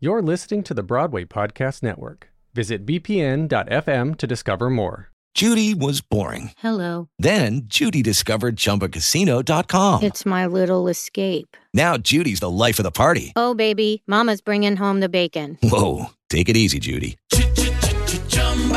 You're listening to the Broadway Podcast Network. Visit bpn.fm to discover more. Judy was boring. Hello. Then Judy discovered ChumbaCasino.com. It's my little escape. Now Judy's the life of the party. Oh, baby, Mama's bringing home the bacon. Whoa, take it easy, Judy.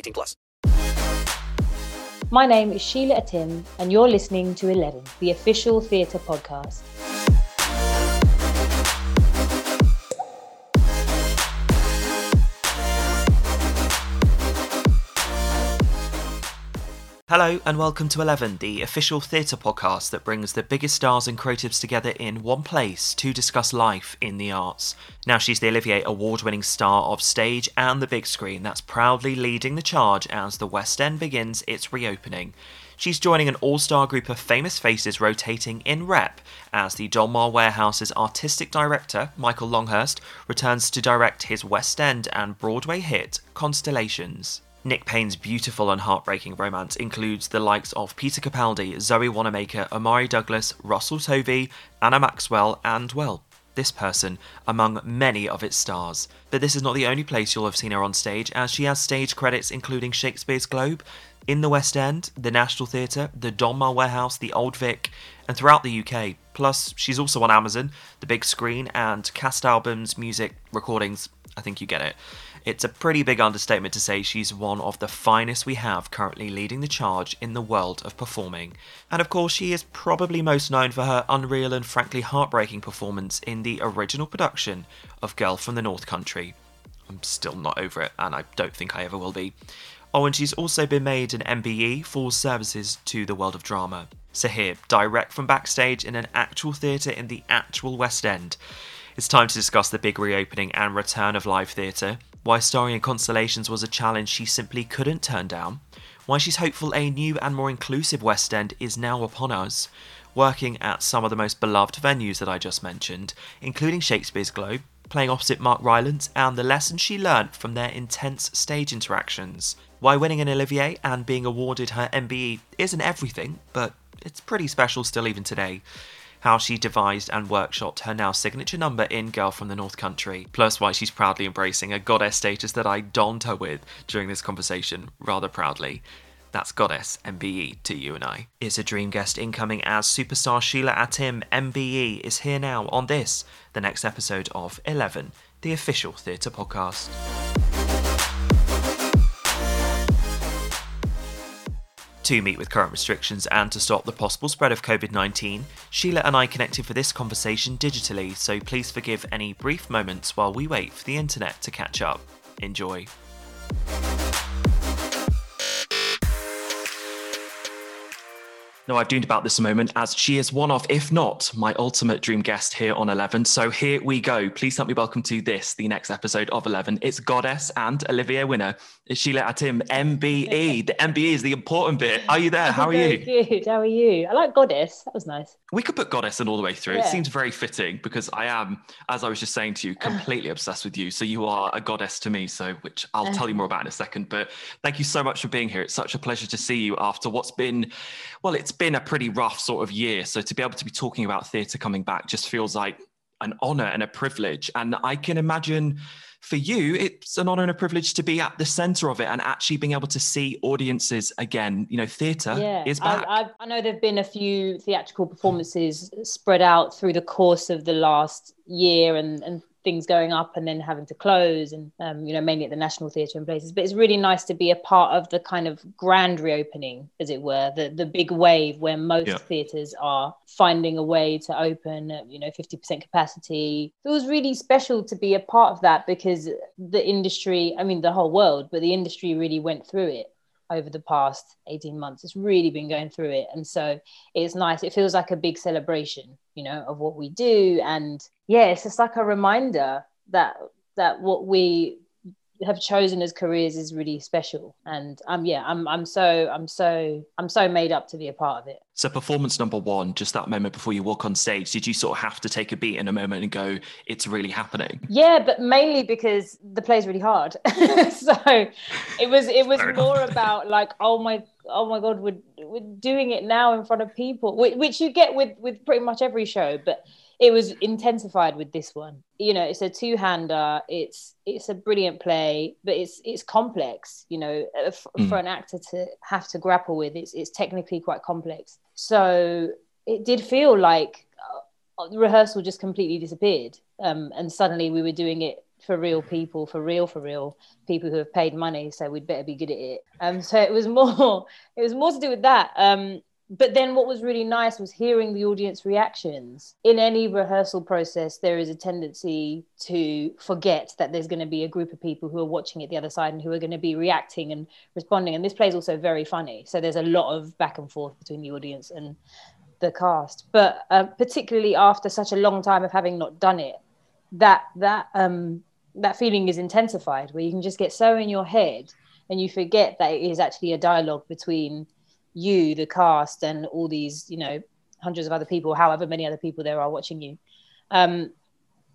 18 plus. My name is Sheila Atim, and you're listening to Eleven, the official theatre podcast. Hello and welcome to Eleven, the official theatre podcast that brings the biggest stars and creatives together in one place to discuss life in the arts. Now she's the Olivier award winning star of stage and the big screen that's proudly leading the charge as the West End begins its reopening. She's joining an all star group of famous faces rotating in rep as the Donmar Warehouse's artistic director, Michael Longhurst, returns to direct his West End and Broadway hit, Constellations. Nick Payne's beautiful and heartbreaking romance includes the likes of Peter Capaldi, Zoe Wanamaker, Omari Douglas, Russell Tovey, Anna Maxwell, and, well, this person among many of its stars. But this is not the only place you'll have seen her on stage, as she has stage credits including Shakespeare's Globe, in the West End, the National Theatre, the Donmar Warehouse, the Old Vic, and throughout the UK. Plus, she's also on Amazon, the big screen, and cast albums, music, recordings. I think you get it. It's a pretty big understatement to say she's one of the finest we have currently leading the charge in the world of performing. And of course, she is probably most known for her unreal and frankly heartbreaking performance in the original production of Girl from the North Country. I'm still not over it, and I don't think I ever will be. Oh, and she's also been made an MBE for services to the world of drama. So, here, direct from backstage in an actual theatre in the actual West End, it's time to discuss the big reopening and return of live theatre, why starring in Constellations was a challenge she simply couldn't turn down, why she's hopeful a new and more inclusive West End is now upon us, working at some of the most beloved venues that I just mentioned, including Shakespeare's Globe, playing opposite Mark Rylance, and the lessons she learnt from their intense stage interactions. Why winning an Olivier and being awarded her MBE isn't everything, but it's pretty special still even today. How she devised and workshopped her now signature number in Girl from the North Country, plus why she's proudly embracing a goddess status that I donned her with during this conversation rather proudly. That's Goddess MBE to you and I. Is a dream guest incoming as superstar Sheila Atim MBE is here now on this, the next episode of 11, the official theatre podcast. To meet with current restrictions and to stop the possible spread of COVID 19, Sheila and I connected for this conversation digitally, so please forgive any brief moments while we wait for the internet to catch up. Enjoy. No, I've dreamed about this a moment as she is one of, if not my ultimate dream guest here on 11. So here we go. Please help me welcome to this, the next episode of 11. It's Goddess and Olivier winner, it's Sheila Atim, MBE. The MBE is the important bit. Are you there? How are you? Good. How are you? I like Goddess. That was nice. We could put Goddess in all the way through. It seems very fitting because I am, as I was just saying to you, completely obsessed with you. So you are a goddess to me. So, which I'll tell you more about in a second. But thank you so much for being here. It's such a pleasure to see you after what's been, well, it's been a pretty rough sort of year. So to be able to be talking about theatre coming back just feels like an honor and a privilege. And I can imagine for you, it's an honor and a privilege to be at the center of it and actually being able to see audiences again. You know, theatre yeah. is I, back. I, I know there have been a few theatrical performances spread out through the course of the last year and, and things going up and then having to close and um, you know mainly at the national theatre and places but it's really nice to be a part of the kind of grand reopening as it were the the big wave where most yeah. theatres are finding a way to open at, you know 50% capacity it was really special to be a part of that because the industry i mean the whole world but the industry really went through it over the past 18 months. It's really been going through it. And so it's nice. It feels like a big celebration, you know, of what we do. And yeah, it's just like a reminder that that what we have chosen as careers is really special. And um yeah i'm i'm so i'm so i'm so made up to be a part of it. So performance number one just that moment before you walk on stage did you sort of have to take a beat in a moment and go it's really happening yeah but mainly because the play's really hard. So it was it was Fair more enough. about like oh my oh my god we're, we're doing it now in front of people which you get with with pretty much every show but it was intensified with this one. You know, it's a two-hander. It's it's a brilliant play, but it's it's complex. You know, uh, f- mm. for an actor to have to grapple with, it's it's technically quite complex. So it did feel like uh, rehearsal just completely disappeared, um, and suddenly we were doing it for real people, for real, for real people who have paid money. So we'd better be good at it. Um, so it was more, it was more to do with that. Um, but then what was really nice was hearing the audience reactions. In any rehearsal process there is a tendency to forget that there's going to be a group of people who are watching it the other side and who are going to be reacting and responding and this play is also very funny. So there's a lot of back and forth between the audience and the cast. But uh, particularly after such a long time of having not done it that that um that feeling is intensified where you can just get so in your head and you forget that it is actually a dialogue between you, the cast, and all these, you know, hundreds of other people, however many other people there are watching you. Um,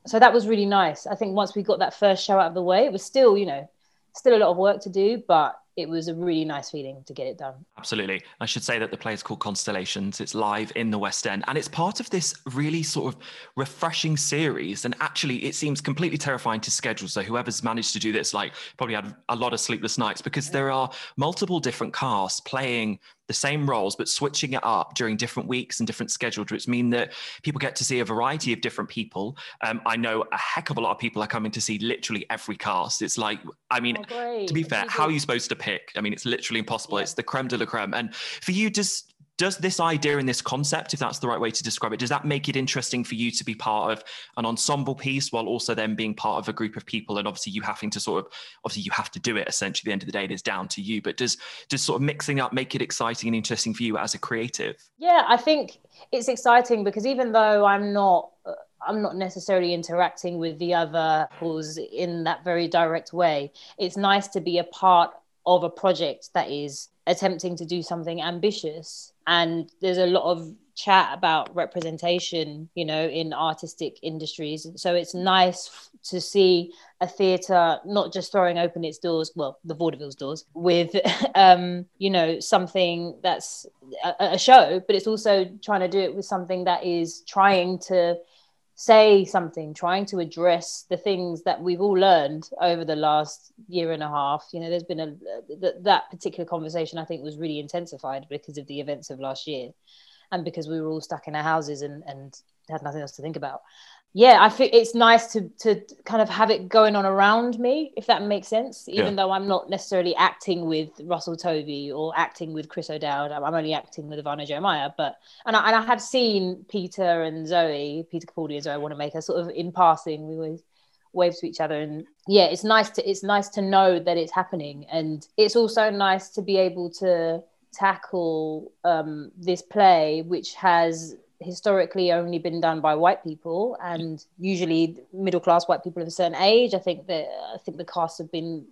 so that was really nice. I think once we got that first show out of the way, it was still, you know, still a lot of work to do, but it was a really nice feeling to get it done. Absolutely. I should say that the play is called Constellations. It's live in the West End and it's part of this really sort of refreshing series. And actually, it seems completely terrifying to schedule. So, whoever's managed to do this, like, probably had a lot of sleepless nights because there are multiple different casts playing the same roles but switching it up during different weeks and different schedules which mean that people get to see a variety of different people. Um, i know a heck of a lot of people are coming to see literally every cast. It's like i mean oh, to be fair how are you supposed to pick? I mean it's literally impossible. Yeah. it's the creme de la creme. And for you just does this idea and this concept, if that's the right way to describe it, does that make it interesting for you to be part of an ensemble piece while also then being part of a group of people? And obviously, you having to sort of, obviously, you have to do it. Essentially, at the end of the day, it is down to you. But does does sort of mixing up make it exciting and interesting for you as a creative? Yeah, I think it's exciting because even though I'm not. I'm not necessarily interacting with the other who's in that very direct way. It's nice to be a part of a project that is attempting to do something ambitious. And there's a lot of chat about representation you know in artistic industries. So it's nice to see a theatre not just throwing open its doors well the vaudeville's doors with um you know something that's a, a show but it's also trying to do it with something that is trying to say something, trying to address the things that we've all learned over the last year and a half. You know, there's been a th- that particular conversation I think was really intensified because of the events of last year, and because we were all stuck in our houses and and had nothing else to think about yeah, I think it's nice to to kind of have it going on around me, if that makes sense. Even yeah. though I'm not necessarily acting with Russell Tovey or acting with Chris O'Dowd, I'm only acting with Ivanno Jeremiah. But and I, and I have seen Peter and Zoe, Peter Capaldi and Zoe Wanamaker, sort of in passing. We always wave to each other, and yeah, it's nice to it's nice to know that it's happening, and it's also nice to be able to tackle um, this play, which has historically only been done by white people and usually middle class white people of a certain age. I think that I think the casts have been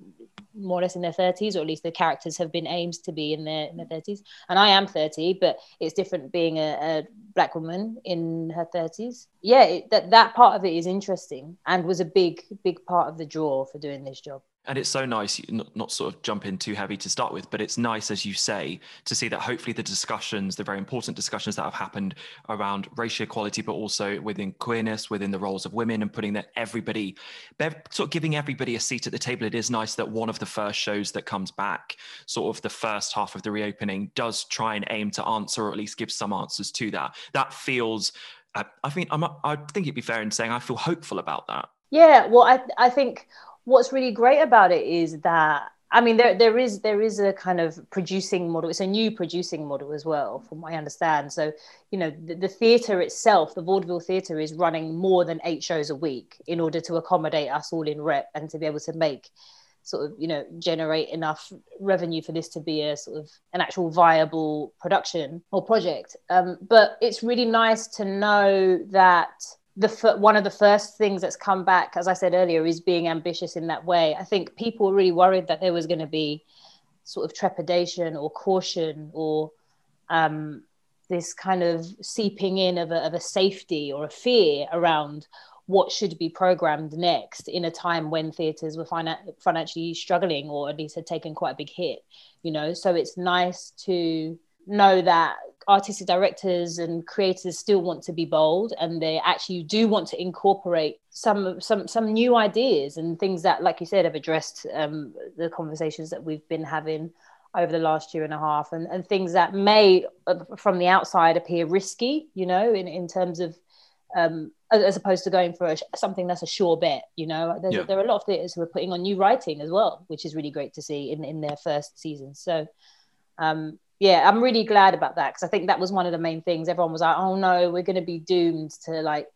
more or less in their 30s, or at least the characters have been aimed to be in their in their 30s. And I am 30, but it's different being a, a black woman in her 30s. Yeah, it, that that part of it is interesting and was a big big part of the draw for doing this job. And it's so nice, not, not sort of jump in too heavy to start with, but it's nice, as you say, to see that hopefully the discussions, the very important discussions that have happened around racial equality, but also within queerness, within the roles of women, and putting that everybody, sort of giving everybody a seat at the table. It is nice that one of the first shows that comes back, sort of the first half of the reopening, does try and aim to answer or at least give some answers to that. That feels, uh, I think, I'm, I think it'd be fair in saying I feel hopeful about that Yeah, well, I I think what's really great about it is that I mean, there there is there is a kind of producing model. It's a new producing model as well, from what I understand. So, you know, the, the theatre itself, the vaudeville theatre, is running more than eight shows a week in order to accommodate us all in rep and to be able to make sort of you know generate enough revenue for this to be a sort of an actual viable production or project. Um, but it's really nice to know that the one of the first things that's come back, as I said earlier, is being ambitious in that way. I think people were really worried that there was going to be sort of trepidation or caution or um, this kind of seeping in of a, of a safety or a fear around what should be programmed next in a time when theatres were finan- financially struggling or at least had taken quite a big hit you know so it's nice to know that artistic directors and creators still want to be bold and they actually do want to incorporate some some some new ideas and things that like you said have addressed um, the conversations that we've been having over the last year and a half and, and things that may uh, from the outside appear risky you know in, in terms of um, as opposed to going for a, something that's a sure bet you know yeah. there are a lot of theaters who are putting on new writing as well which is really great to see in, in their first season so um, yeah, I'm really glad about that because I think that was one of the main things. Everyone was like, "Oh no, we're going to be doomed to like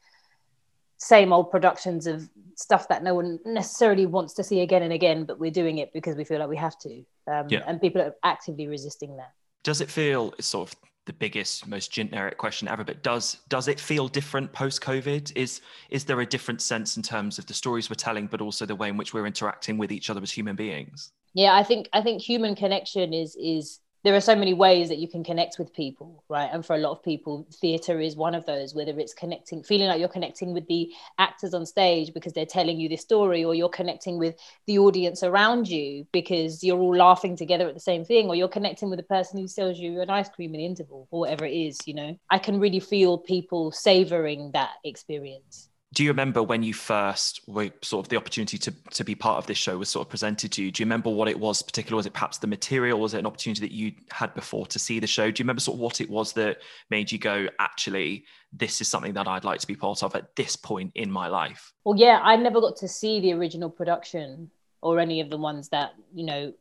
same old productions of stuff that no one necessarily wants to see again and again, but we're doing it because we feel like we have to." Um, yeah. And people are actively resisting that. Does it feel it's sort of the biggest, most generic question ever? But does does it feel different post COVID? Is is there a different sense in terms of the stories we're telling, but also the way in which we're interacting with each other as human beings? Yeah, I think I think human connection is is there are so many ways that you can connect with people right? And for a lot of people theater is one of those whether it's connecting feeling like you're connecting with the actors on stage because they're telling you this story or you're connecting with the audience around you because you're all laughing together at the same thing or you're connecting with the person who sells you an ice cream in the interval or whatever it is you know? I can really feel people savoring that experience do you remember when you first were sort of the opportunity to, to be part of this show was sort of presented to you? Do you remember what it was particular? Was it perhaps the material? Was it an opportunity that you had before to see the show? Do you remember sort of what it was that made you go, actually, this is something that I'd like to be part of at this point in my life? Well, yeah, I never got to see the original production or any of the ones that, you know,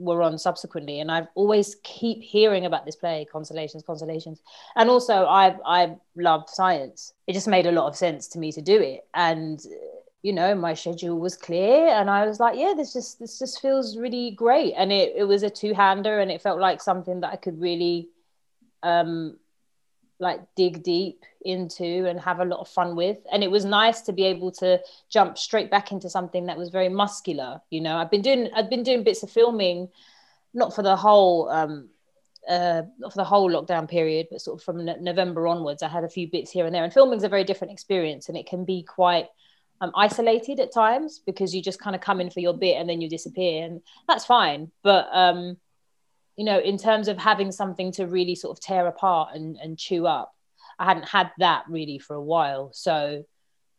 were on subsequently and i've always keep hearing about this play Consolations, Consolations. and also i i love science. It just made a lot of sense to me to do it. And you know my schedule was clear and i was like yeah this just this just feels really great. And it, it was a two-hander and it felt like something that i could really um like dig deep into and have a lot of fun with. And it was nice to be able to jump straight back into something that was very muscular you know? I've been doing i've been doing bits of filming not for the whole um uh for the whole lockdown period but sort of from november onwards i had a few bits here and there. And filming's a very different experience and it can be quite um, isolated at times because you just kind of come in for your bit and then you disappear. And that's fine. But um you know, in terms of having something to really sort of tear apart and, and chew up, I hadn't had that really for a while. So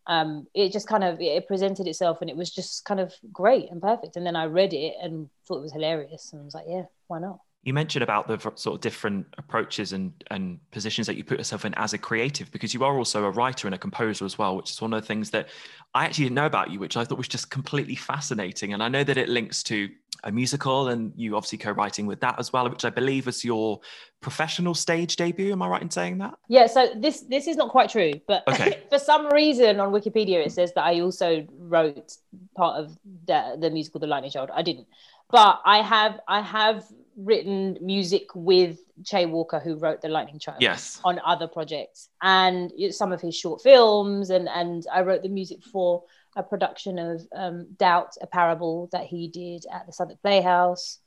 um, it just kind of it presented itself and it was just kind of great and perfect. And then I read it and thought it was hilarious and I was like, yeah, why not? You mentioned about the sort of different approaches and, and positions that you put yourself in as a creative, because you are also a writer and a composer as well, which is one of the things that I actually didn't know about you, which I thought was just completely fascinating. And I know that it links to a musical, and you obviously co-writing with that as well, which I believe was your professional stage debut. Am I right in saying that? Yeah. So this this is not quite true, but okay. for some reason on Wikipedia it says that I also wrote part of the the musical The Lightning Child. I didn't, but I have I have written music with Che Walker, who wrote The Lightning Child, yes, on other projects, and some of his short films, and and I wrote the music for a production of um, Doubt, a parable that he did at the Southwark Playhouse.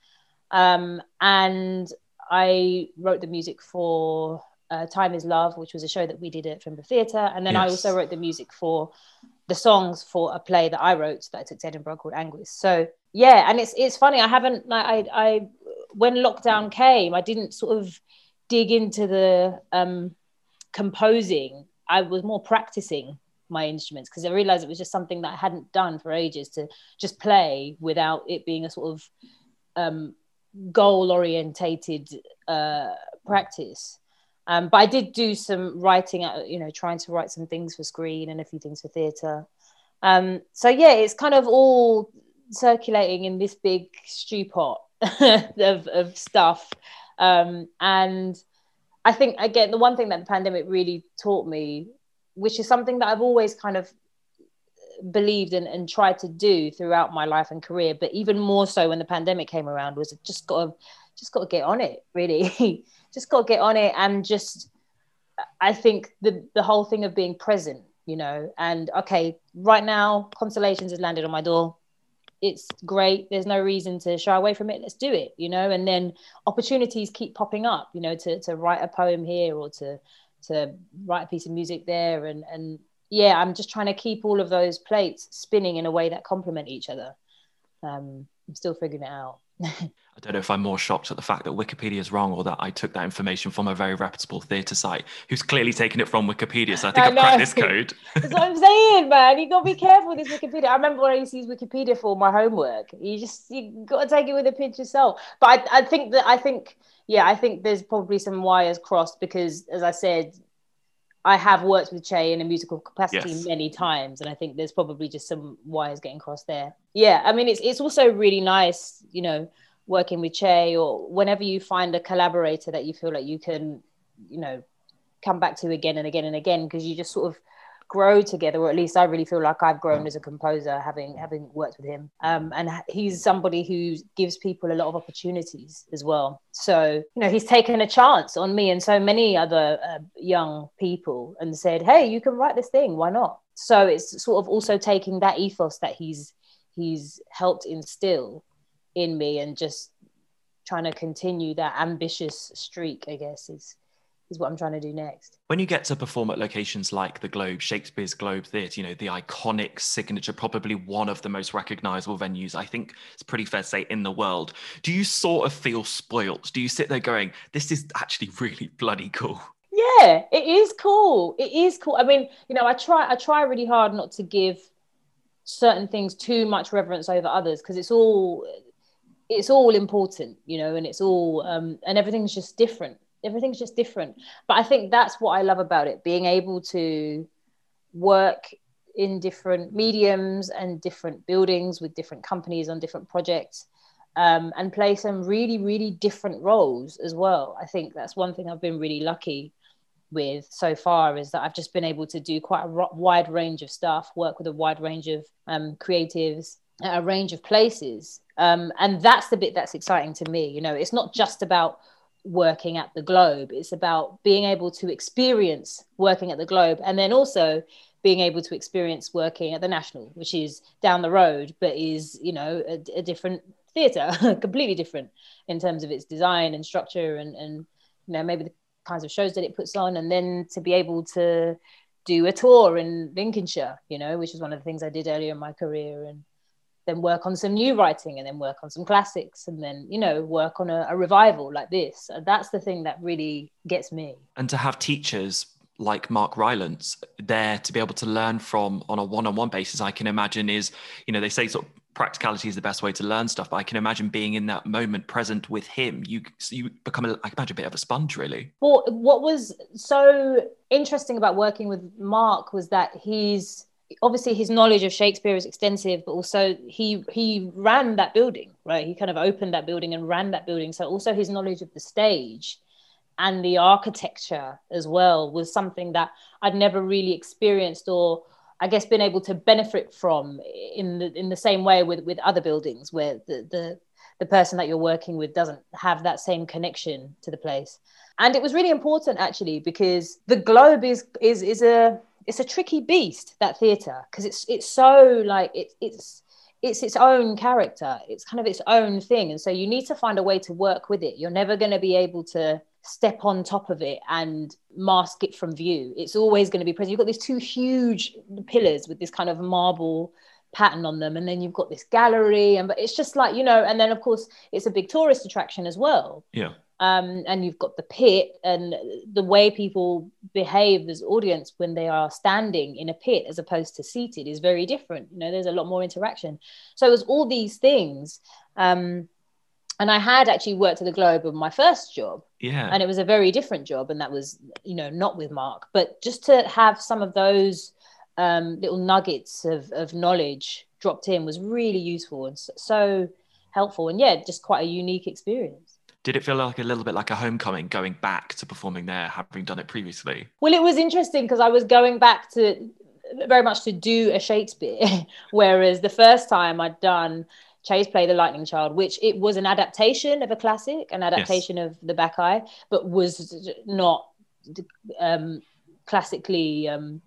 Um, and I wrote the music for uh, Time is Love, which was a show that we did at Trimble Theatre. And then yes. I also wrote the music for the songs for a play that I wrote that I took to Edinburgh called Anguis. So yeah, and it's it's funny. I haven't like I I when lockdown came, I didn't sort of dig into the um, composing. I was more practicing my instruments because I realized it was just something that I hadn't done for ages to just play without it being a sort of um, goal orientated uh, practice. Um, but I did do some writing, uh, you know, trying to write some things for screen and a few things for theatre. Um, so yeah, it's kind of all circulating in this big stew pot of, of stuff. Um, and I think again, the one thing that the pandemic really taught me, which is something that I've always kind of believed and, and tried to do throughout my life and career, but even more so when the pandemic came around, was just got to just got to get on it. Really, just got to get on it, and just I think the the whole thing of being present, you know, and okay, right now Constellations has landed on my door. It's great. There's no reason to shy away from it. Let's do it, you know. And then opportunities keep popping up, you know, to to write a poem here or to to write a piece of music there, and and yeah, I'm just trying to keep all of those plates spinning in a way that complement each other. Um, I'm still figuring it out. I don't know if I'm more shocked at the fact that Wikipedia is wrong or that I took that information from a very reputable theatre site who's clearly taken it from Wikipedia. So I think I have cracked this code. That's what I'm saying, man. You got to be careful with this Wikipedia. I remember when I used to use Wikipedia for my homework. You just you got to take it with a pinch of salt. But I, I think that I think yeah, I think there's probably some wires crossed because, as I said, I have worked with Che in a musical capacity yes. many times, and I think there's probably just some wires getting crossed there. Yeah, I mean, it's it's also really nice, you know, working with Che or whenever you find a collaborator that you feel like you can, you know, come back to again and again and again because you just sort of grow together or at least i really feel like i've grown as a composer having having worked with him. Um, and he's somebody who gives people a lot of opportunities as well. So you know he's taken a chance on me and so many other uh, young people and said hey you can write this thing. Why not? So it's sort of also taking that ethos that he's he's helped instill in me and just trying to continue that ambitious streak i guess is is what I'm trying to do next. When you get to perform at locations like the Globe, Shakespeare's Globe Theatre, you know, the iconic signature, probably one of the most recognizable venues, I think it's pretty fair to say, in the world. Do you sort of feel spoilt? Do you sit there going, this is actually really bloody cool? Yeah, it is cool. It is cool. I mean, you know, I try I try really hard not to give certain things too much reverence over others because it's all it's all important, you know, and it's all um and everything's just different everything's just different. But i think that's what i love about it being able to work in different mediums and different buildings with different companies on different projects um, and play some really really different roles as well. I think that's one thing i've been really lucky with so far is that i've just been able to do quite a wide range of stuff work with a wide range of um, creatives at a range of places. Um, and that's the bit that's exciting to me you know. It's not just about working at the Globe. It's about being able to experience working at the Globe and then also being able to experience working at the National, which is down the road, but is, you know, a, a different theatre, completely different in terms of its design and structure and, and, you know, maybe the kinds of shows that it puts on. And then to be able to do a tour in Lincolnshire, you know, which is one of the things I did earlier in my career. And, then work on some new writing and then work on some classics and then you know work on a, a revival like this uh, that's the thing that really gets me and to have teachers like Mark Rylance there to be able to learn from on a one-on-one basis, I can imagine is, you know, they say sort of practicality is the best way to learn stuff, but I can imagine being in that moment present with him, you you become, a, I can imagine a bit of a sponge, really. Well, what was so interesting about working with Mark was that he's obviously his knowledge of Shakespeare is extensive, but also he he ran that building, right? He kind of opened that building and ran that building. So also his knowledge of the stage and the architecture as well was something that I'd never really experienced or I guess been able to benefit from in the in the same way with with other buildings where the the the person that you're working with doesn't have that same connection to the place. And it was really important actually because the globe is is is a it's a tricky beast that theatre because it's it's so like it, it's it's its own character. It's kind of its own thing. And so you need to find a way to work with it. You're never going to be able to step on top of it and mask it from view. It's always going to be present. You've got these two huge pillars with this kind of marble pattern on them and then you've got this gallery and but it's just like you know and then of course it's a big tourist attraction as well. Yeah um, and you've got the pit and the way people behave as audience when they are standing in a pit as opposed to seated is very different you know there's a lot more interaction so it was all these things um, and i had actually worked at the globe on my first job yeah and it was a very different job and that was you know not with mark but just to have some of those um, little nuggets of, of knowledge dropped in was really useful and so helpful. And yeah, just quite a unique experience. Did it feel like a little bit like a homecoming going back to performing there, having done it previously? Well, it was interesting because I was going back to very much to do a Shakespeare, whereas the first time I'd done Che's Play the Lightning Child, which it was an adaptation of a classic, an adaptation yes. of the Bacchae, but was not um, classically. Um,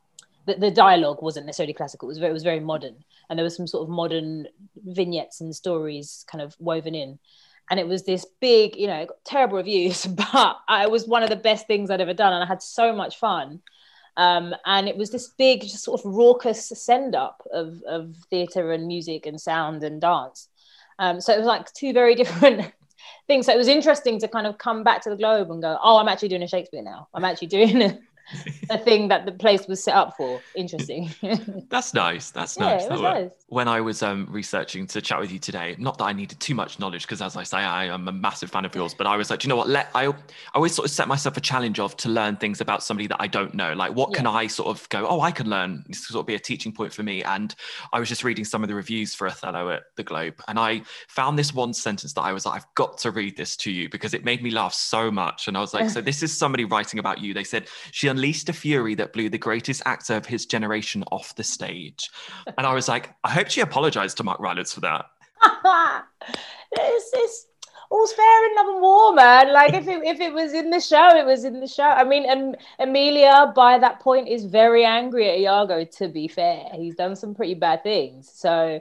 the, the dialogue wasn't necessarily classical. It was very, it was very modern, and there was some sort of modern vignettes and stories kind of woven in. And it was this big, you know, terrible reviews, but it was one of the best things I'd ever done, and I had so much fun. Um, and it was this big, just sort of raucous send up of, of theatre and music and sound and dance. Um, so it was like two very different things. So it was interesting to kind of come back to the globe and go, oh, I'm actually doing a Shakespeare now. I'm actually doing a, a thing that the place was set up for. Interesting. That's nice. That's yeah, nice. Was nice. When I was um, researching to chat with you today, not that I needed too much knowledge, because as I say, I am a massive fan of yours, but I was like, you know what? Let I, I always sort of set myself a challenge of to learn things about somebody that I don't know. Like, what yeah. can I sort of go? Oh, I can learn. This sort of be a teaching point for me. And I was just reading some of the reviews for Othello at the Globe, and I found this one sentence that I was like, I've got to read this to you because it made me laugh so much. And I was like, so this is somebody writing about you. They said she unleashed a fury that blew the greatest actor of his generation off the stage. And I was like, I hope she apologized to Mark Rylance for that. it's, it's all's fair in love and war, man. Like if it if it was in the show, it was in the show. I mean, and Emilia by that point is very angry at Iago. To be fair, he's done some pretty bad things. So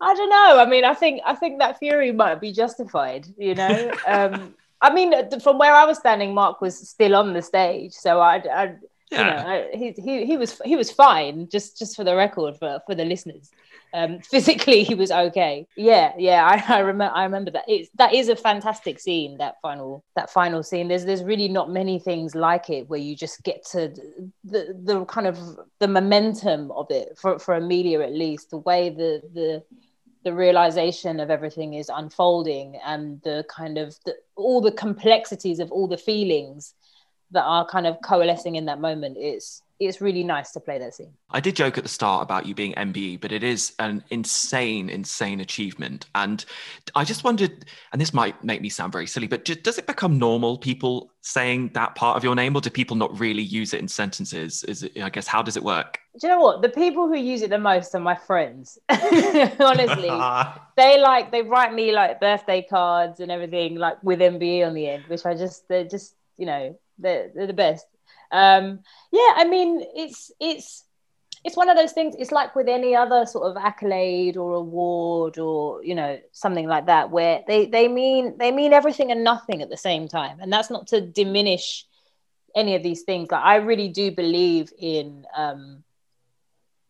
I don't know. I mean, I think I think that fury might be justified. You know. um, I mean, from where I was standing, Mark was still on the stage, so I, I yeah. you know, I, he, he he was he was fine. Just just for the record, for for the listeners, um, physically he was okay. Yeah, yeah. I, I remember I remember that. It's that is a fantastic scene. That final that final scene. There's there's really not many things like it where you just get to the the kind of the momentum of it for for Emilia at least the way the the the realization of everything is unfolding and the kind of the, all the complexities of all the feelings that are kind of coalescing in that moment it's it's really nice to play that scene. I did joke at the start about you being MBE, but it is an insane, insane achievement. And I just wondered, and this might make me sound very silly, but does it become normal people saying that part of your name, or do people not really use it in sentences? Is it, I guess, how does it work? Do you know what? The people who use it the most are my friends. Honestly, they like they write me like birthday cards and everything, like with MBE on the end, which I just they're just you know they're, they're the best. Um, yeah, I mean, it's it's it's one of those things. It's like with any other sort of accolade or award or you know something like that, where they they mean they mean everything and nothing at the same time, and that's not to diminish any of these things. Like I really do believe in um,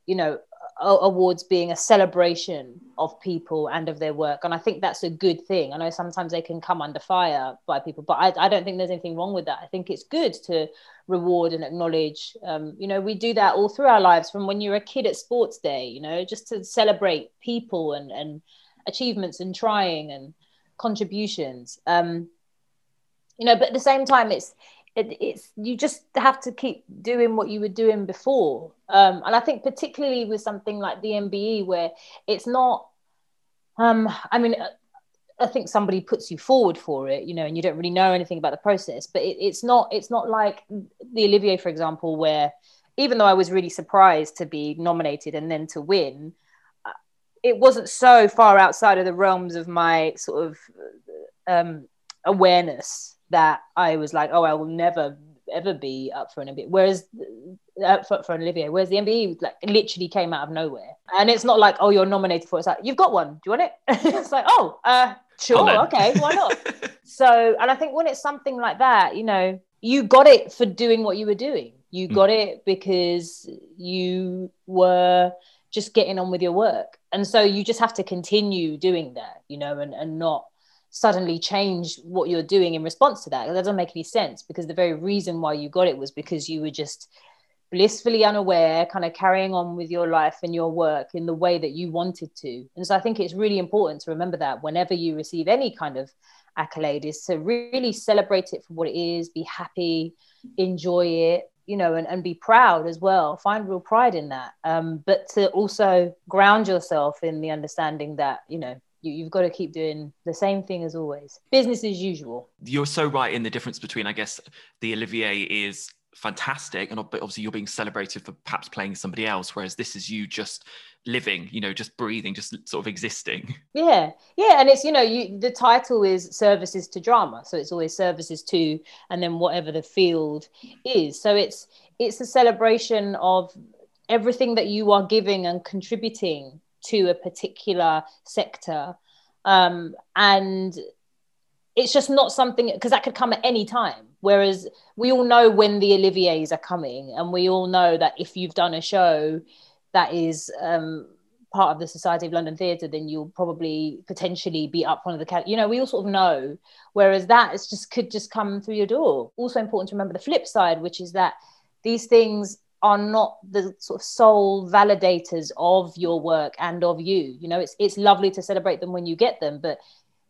you know awards being a celebration of people and of their work. And i think that's a good thing. I know sometimes they can come under fire by people but i, I don't think there's anything wrong with that. I think it's good to reward and acknowledge um, you know we do that all through our lives from when you're a kid at sports day you know just to celebrate people and and achievements and trying and contributions. Um, you know but at the same time it's it, it's you just have to keep doing what you were doing before. Um, and i think particularly with something like the mbe where it's not um, i mean i think somebody puts you forward for it you know and you don't really know anything about the process but it, it's not it's not like the olivier for example where even though i was really surprised to be nominated and then to win uh, it wasn't so far outside of the realms of my sort of um, awareness that I was like, oh, I will never ever be up for an MBE. Whereas uh, for, for an Olivier, whereas the MBE like literally came out of nowhere, and it's not like oh you're nominated for it. It's like you've got one. Do you want it? it's like oh uh, sure okay why not? so and I think when it's something like that, you know, you got it for doing what you were doing. You mm. got mm. it because you were just getting on with your work, and so you just have to continue doing that, you know, and and not suddenly change what you're doing in response to that. That doesn't make any sense because the very reason why you got it was because you were just blissfully unaware, kind of carrying on with your life and your work in the way that you wanted to. And so I think it's really important to remember that whenever you receive any kind of accolade, is to really celebrate it for what it is, be happy, enjoy it. you know, and, and be proud as well. Find real pride in that. Um, but to also ground yourself in the understanding that, you know, you, you've got to keep doing the same thing as always. Business as usual. You're so right in the difference between, I guess, the Olivier is fantastic and obviously you're being celebrated for perhaps playing somebody else whereas this is you just living you know just breathing just sort of existing yeah yeah and it's you know you the title is services to drama so it's always services to and then whatever the field is so it's it's a celebration of everything that you are giving and contributing to a particular sector. Um, and it's just not something because that could come at any time. Whereas we all know when the oliviers are coming and we all know that if you've done a show that is um, part of the society of london theatre then you'll probably potentially be up one of the you know we all sort of know. Whereas that is just could just come through your door. Also important to remember the flip side which is that these things are not the sort of sole validators of your work and of you. You know it's it's lovely to celebrate them when you get them but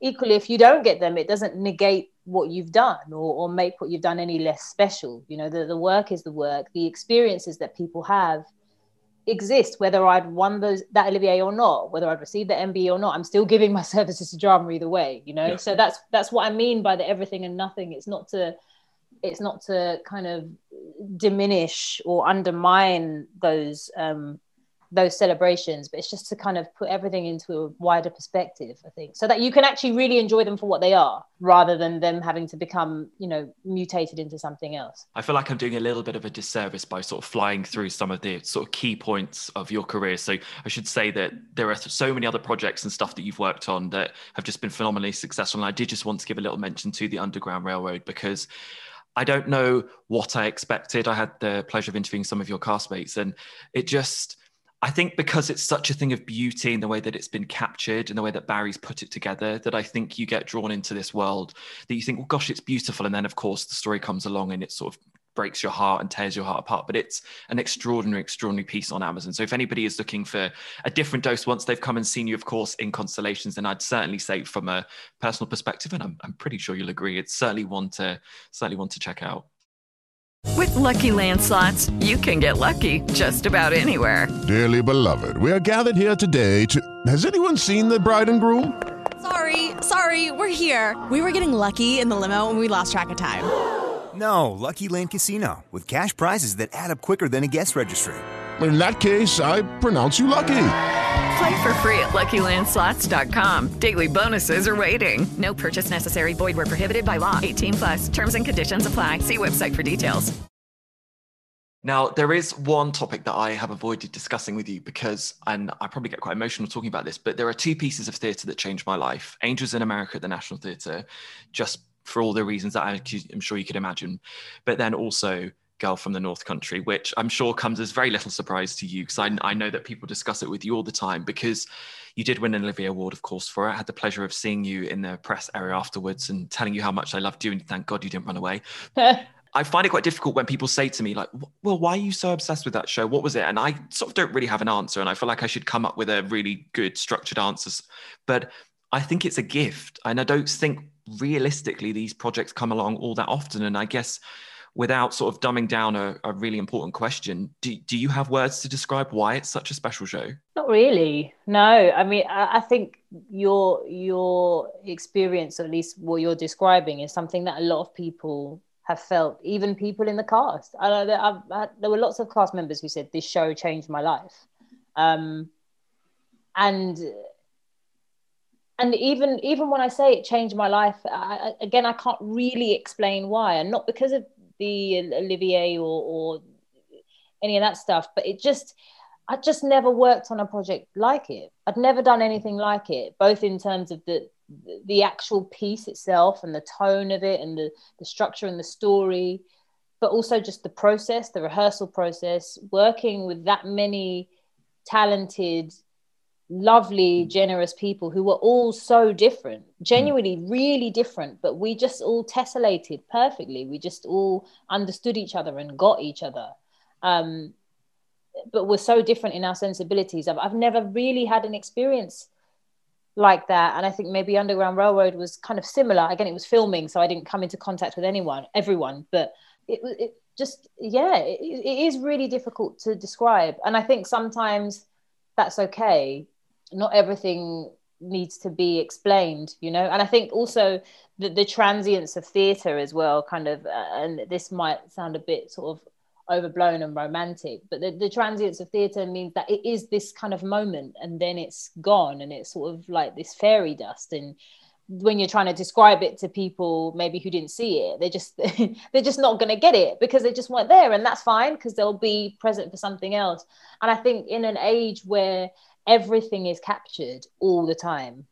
equally if you don't get them it doesn't negate what you've done or, or make what you've done any less special. You know the, the work is the work. The experiences that people have exist whether i'd won those that olivier or not whether i'd received the MBE or not i'm still giving my services to drama either way you know? Yeah. so that's that's what i mean by the everything and nothing. It's not to it's not to kind of diminish or undermine those um those celebrations, but it's just to kind of put everything into a wider perspective, I think, so that you can actually really enjoy them for what they are rather than them having to become, you know, mutated into something else. I feel like I'm doing a little bit of a disservice by sort of flying through some of the sort of key points of your career. So I should say that there are so many other projects and stuff that you've worked on that have just been phenomenally successful. And I did just want to give a little mention to the Underground Railroad because I don't know what I expected. I had the pleasure of interviewing some of your castmates, and it just I think because it's such a thing of beauty in the way that it's been captured and the way that Barry's put it together, that I think you get drawn into this world that you think, well, gosh, it's beautiful. And then, of course, the story comes along and it sort of breaks your heart and tears your heart apart. But it's an extraordinary, extraordinary piece on Amazon. So if anybody is looking for a different dose once they've come and seen you, of course, in Constellations, then I'd certainly say from a personal perspective, and I'm, I'm pretty sure you'll agree, it's certainly one to certainly one to check out. With lucky landslots, you can get lucky just about anywhere. Dearly beloved, we are gathered here today to. Has anyone seen the bride and groom? Sorry, sorry, we're here. We were getting lucky in the limo and we lost track of time. No, Lucky Land Casino, with cash prizes that add up quicker than a guest registry. In that case, I pronounce you lucky. Play for free at LuckyLandSlots.com. Daily bonuses are waiting. No purchase necessary. Void where prohibited by law. 18 plus. Terms and conditions apply. See website for details. Now, there is one topic that I have avoided discussing with you because, and I probably get quite emotional talking about this, but there are two pieces of theatre that changed my life Angels in America at the National Theatre, just for all the reasons that I'm sure you could imagine, but then also girl from the North Country, which I'm sure comes as very little surprise to you because I, I, know that people discuss it with you all the time because you did win an Olivier Award, of course, for it. I had the pleasure of seeing you in the press area afterwards and telling you how much I loved you and thank God you didn't run away. I find it quite difficult when people say to me, like, well, why are you so obsessed with that show? What was it? And I sort of don't really have an answer. And I feel like I should come up with a really good structured answers. But I think it's a gift. And I don't think realistically these projects come along all that often. And I guess without sort of dumbing down a, a really important question, do, do you have words to describe why it's such a special show? Not really. No. I mean, I, I think your your experience, at least what you're describing, is something that a lot of people have felt, even people in the cast. I know that I've, I, there were lots of cast members who said this show changed my life, um, and and even even when I say it changed my life, I, again, I can't really explain why, and not because of the Olivier or, or any of that stuff. But it just, I just never worked on a project like it. I'd never done anything like it, both in terms of the the actual piece itself and the tone of it and the, the structure and the story, but also just the process, the rehearsal process, working with that many talented lovely, generous people who were all so different, genuinely really different, but we just all tessellated perfectly. We just all understood each other and got each other. Um, but we're so different in our sensibilities. I've, I've never really had an experience like that. And I think maybe Underground Railroad was kind of similar. Again, it was filming, so I didn't come into contact with anyone, everyone, but it, it just yeah, it, it is really difficult to describe, and I think sometimes that's okay. Not everything needs to be explained, you know. And I think also the, the transience of theatre as well, kind of, uh, and this might sound a bit sort of overblown and romantic, but the, the transience of theatre means that it is this kind of moment and then it's gone and it's sort of like this fairy dust and when you're trying to describe it to people maybe who didn't see it they're just they're just not going to get it because they just weren't there and that's fine because they'll be present for something else and i think in an age where everything is captured all the time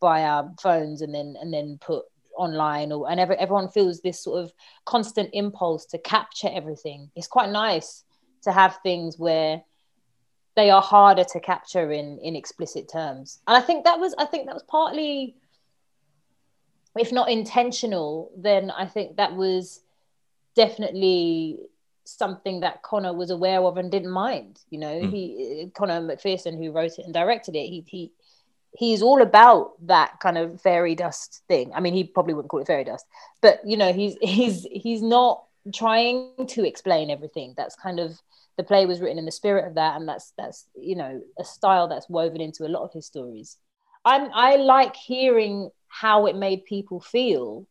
by our phones and then and then put online or and every, everyone feels this sort of constant impulse to capture everything. It's quite nice to have things where they are harder to capture in in explicit terms. And i think that was i think that was partly if not intentional then i think that was definitely something that Conor was aware of and didn't mind. You know, mm. he Conor McPherson, who wrote it and directed it, he he he's all about that kind of fairy dust thing. I mean, he probably wouldn't call it fairy dust, but you know, he's he's he's not trying to explain everything. That's kind of the play was written in the spirit of that, and that's that's you know a style that's woven into a lot of his stories. I'm I like hearing how it made people feel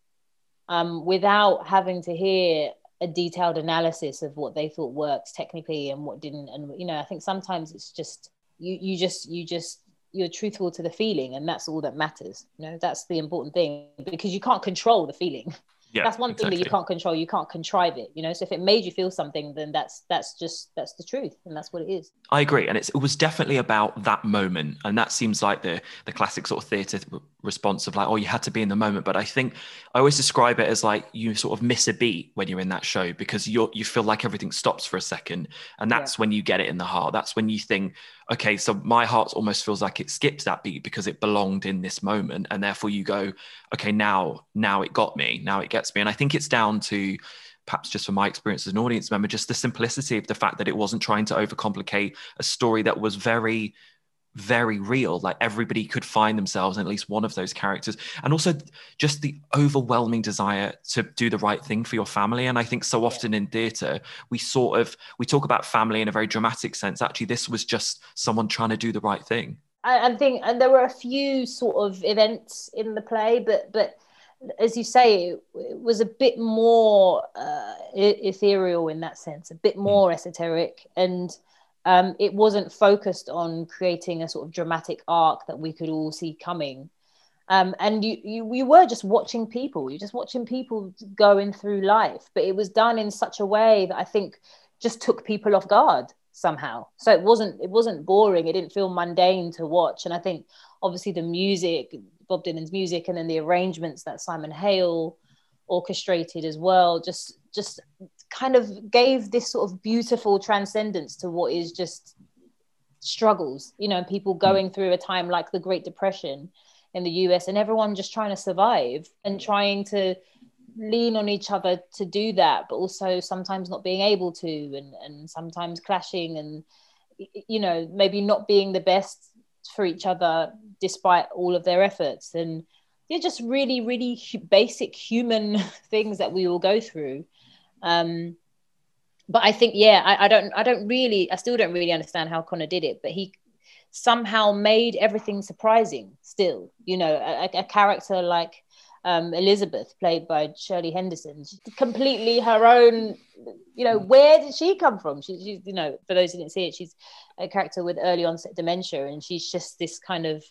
um, without having to hear a detailed analysis of what they thought works technically and what didn't. And you know i think sometimes it's just you you just you just you're truthful to the feeling and that's all that matters. You know that's the important thing because you can't control the feeling yeah, that's one exactly. thing that you can't control you can't contrive it you know so if it made you feel something then that's that's just that's the truth and that's what it is i agree and it was definitely about that moment and that seems like the the classic sort of theatre response of like oh you had to be in the moment but i think i always describe it as like you sort of miss a beat when you're in that show because you're you feel like everything stops for a second and that's yeah. when you get it in the heart that's when you think okay, so my heart almost feels like it skips that beat because it belonged in this moment. And therefore you go, okay, now, now it got me, now it gets me. And I think it's down to perhaps just from my experience as an audience member, just the simplicity of the fact that it wasn't trying to overcomplicate a story that was very very real. Like everybody could find themselves in at least one of those characters. And also just the overwhelming desire to do the right thing for your family. And I think so often in theatre, we sort of we talk about family in a very dramatic sense. Actually, this was just someone trying to do the right thing. I, think and there were a few sort of events in the play, but but as you say, it, it was a bit more uh, ethereal in that sense, a bit more mm. esoteric and um, it wasn't focused on creating a sort of dramatic arc that we could all see coming. Um, and you, you, we were just watching people. You're just watching people going through life, but it was done in such a way that I think just took people off guard somehow. So it wasn't it wasn't boring. It didn't feel mundane to watch. And I think obviously the music, Bob Dylan's music, and then the arrangements that Simon Hale orchestrated as well, just just kind of gave this sort of beautiful transcendence to what is just struggles, you know, people hmm. going through a time like the Great Depression in the US and everyone just trying to survive and trying to lean on each other to do that, but also sometimes not being able to and, and sometimes clashing and, you know, maybe not being the best for each other despite all of their efforts. And they're just really, really basic human things that we all go through. Um, but I think, yeah, I, I don't, I don't really, I still don't really understand how Conor did it, but he somehow made everything surprising. Still, you know, a, a character like um, Elizabeth, played by Shirley Henderson, completely her own. You know, where did she come from? She, she, you know, for those who didn't see it, she's a character with early onset dementia, and she's just this kind of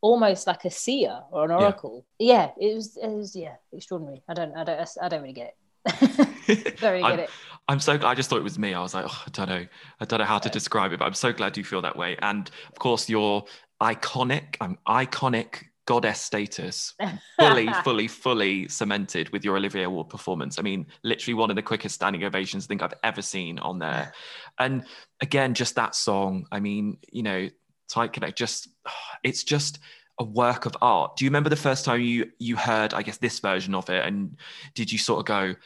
almost like a seer or an oracle. Yeah, yeah it was, it was, yeah, extraordinary. I don't, I don't, I don't really get it. Very good. I'm, I'm, so I just thought it was me. I was like, oh, I don't know, I don't know how to describe it, but I'm so glad you feel that way. And of course, your iconic, I'm um, iconic goddess status fully, fully, fully cemented with your Olivier Award performance. I mean, literally one of the quickest standing ovations I think I've ever seen on there. And again, just that song. I mean, you know, tight connect. Just it's just a work of art. Do you remember the first time you you heard, I guess, this version of it, and did you sort of go,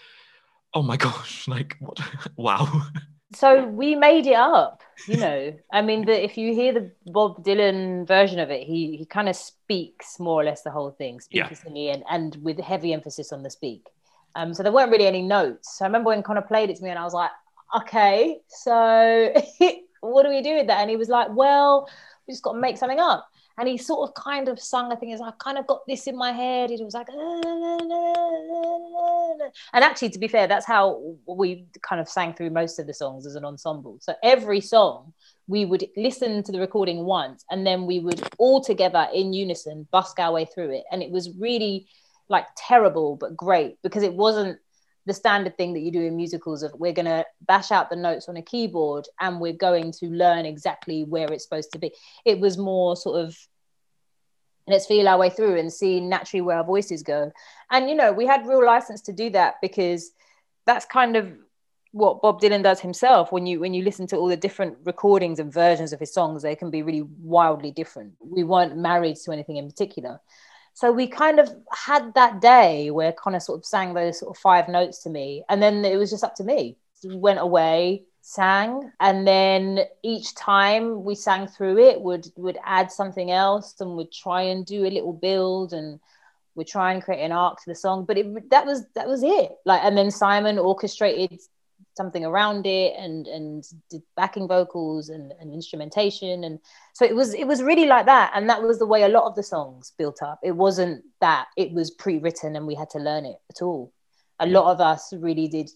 "Oh my gosh!" Like, what? wow. So we made it up, you know. I mean, the, if you hear the Bob Dylan version of it, he he kind of speaks more or less the whole thing, speaks yeah. and and with heavy emphasis on the speak. Um, so there weren't really any notes. So I remember when Conor played it to me, and I was like, okay, so what do we do with that? And he was like, well, we just got to make something up. And he sort of kind of sung, I think, is I kind of got this in my head. It was like, and actually, to be fair, that's how we kind of sang through most of the songs as an ensemble. So every song, we would listen to the recording once, and then we would all together in unison busk our way through it. And it was really like terrible, but great because it wasn't the standard thing that you do in musicals of we're going to bash out the notes on a keyboard and we're going to learn exactly where it's supposed to be. It was more sort of let's feel our way through and see naturally where our voices go. And you know we had real license to do that because that's kind of what Bob Dylan does himself. When you when you listen to all the different recordings and versions of his songs they can be really wildly different. We weren't married to anything in particular so we kind of had that day where Conor sort of sang those sort of five notes to me, and then it was just up to me. We went away, sang, and then each time we sang through it, would would add something else, and would try and do a little build, and would try and create an arc to the song. But it, that was that was it. Like, and then Simon orchestrated something around it and and did backing vocals and, and instrumentation and so it was it was really like that and that was the way a lot of the songs built up it wasn't that it was pre-written and we had to learn it at all a lot of us really did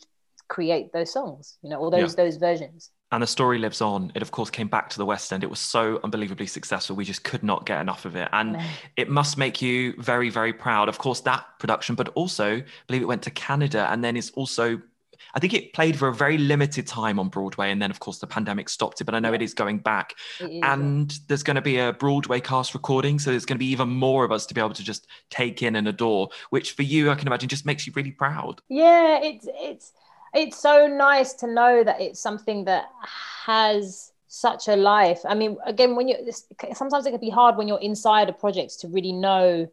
create those songs you know all those yeah. those versions and the story lives on. It, of course, came back to the West End. It was so unbelievably successful. We just could not get enough of it. And no. it must make you very, very proud. Of course, that production, but also, I believe it went to Canada and then it's also I think it played for a very limited time on Broadway, and then of course the pandemic stopped it. But I know it is going back, is, and there's going to be a Broadway cast recording, so there's going to be even more of us to be able to just take in and adore. Which for you, I can imagine, just makes you really proud. Yeah, it's it's it's so nice to know that it's something that has such a life. I mean, again, when you sometimes it can be hard when you're inside a project to really know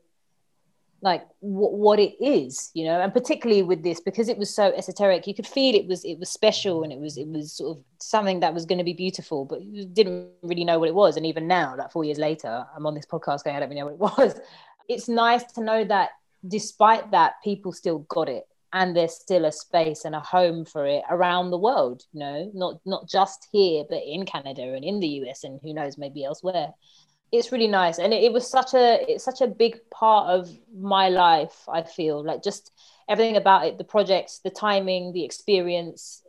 like w- what it is you know? And particularly with this because it was so esoteric you could feel it was it was special and it was it was sort of something that was going to be beautiful but you didn't really know what it was. And even now like four years later i'm on this podcast going i don't know what it was. It's nice to know that despite that people still got it and there's still a space and a home for it around the world you know? Not not just here but in canada and in the us and who knows maybe elsewhere it's really nice. And it, it, was such a it's such a big part of my life i feel. Like just everything about it the projects the timing the experience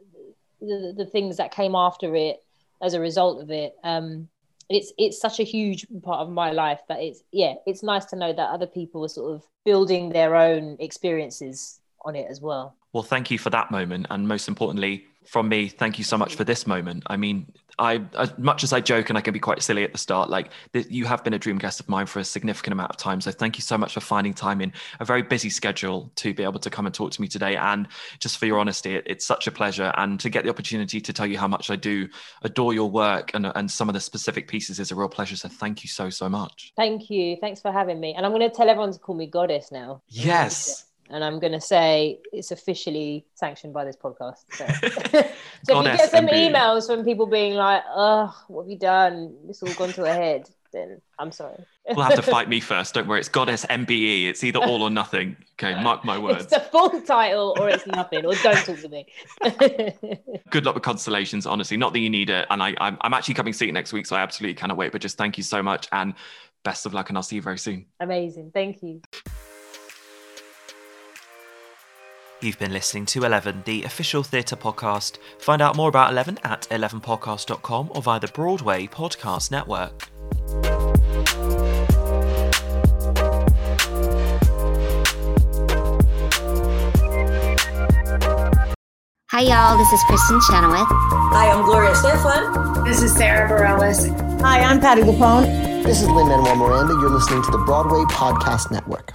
the, the things that came after it as a result of it. Um it's it's such a huge part of my life that it's yeah it's nice to know that other people are sort of building their own experiences on it as well. Well thank you for that moment. And most importantly from me thank you so much for this moment. I mean I, as much as I joke and I can be quite silly at the start, like th- you have been a dream guest of mine for a significant amount of time. So thank you so much for finding time in a very busy schedule to be able to come and talk to me today. And just for your honesty, it, it's such a pleasure. And to get the opportunity to tell you how much I do adore your work and, and some of the specific pieces is a real pleasure. So thank you so, so much. Thank you. Thanks for having me. And I'm going to tell everyone to call me Goddess now. Yes and I'm going to say it's officially sanctioned by this podcast. So, so if you get some emails from people being like, "Oh, what have you done? It's all gone to a head," then I'm sorry. we'll have to fight me first. Don't worry. It's Goddess MBE. It's either all or nothing. Okay, mark my words. It's the full title, or it's nothing, or don't talk to me. Good luck with constellations. Honestly, not that you need it, and I, I'm, I'm actually coming see you next week, so I absolutely cannot wait. But just thank you so much, and best of luck, and I'll see you very soon. Amazing. Thank you. You've been listening to 11, the official theatre podcast. Find out more about 11 at 11podcast.com or via the Broadway Podcast Network. Hi, y'all. This is Kristin Chenoweth. Hi, I'm Gloria Estefan. This is Sara Bareilles. Hi, I'm Patty LuPone. This is Lin-Manuel Miranda. You're listening to the Broadway Podcast Network.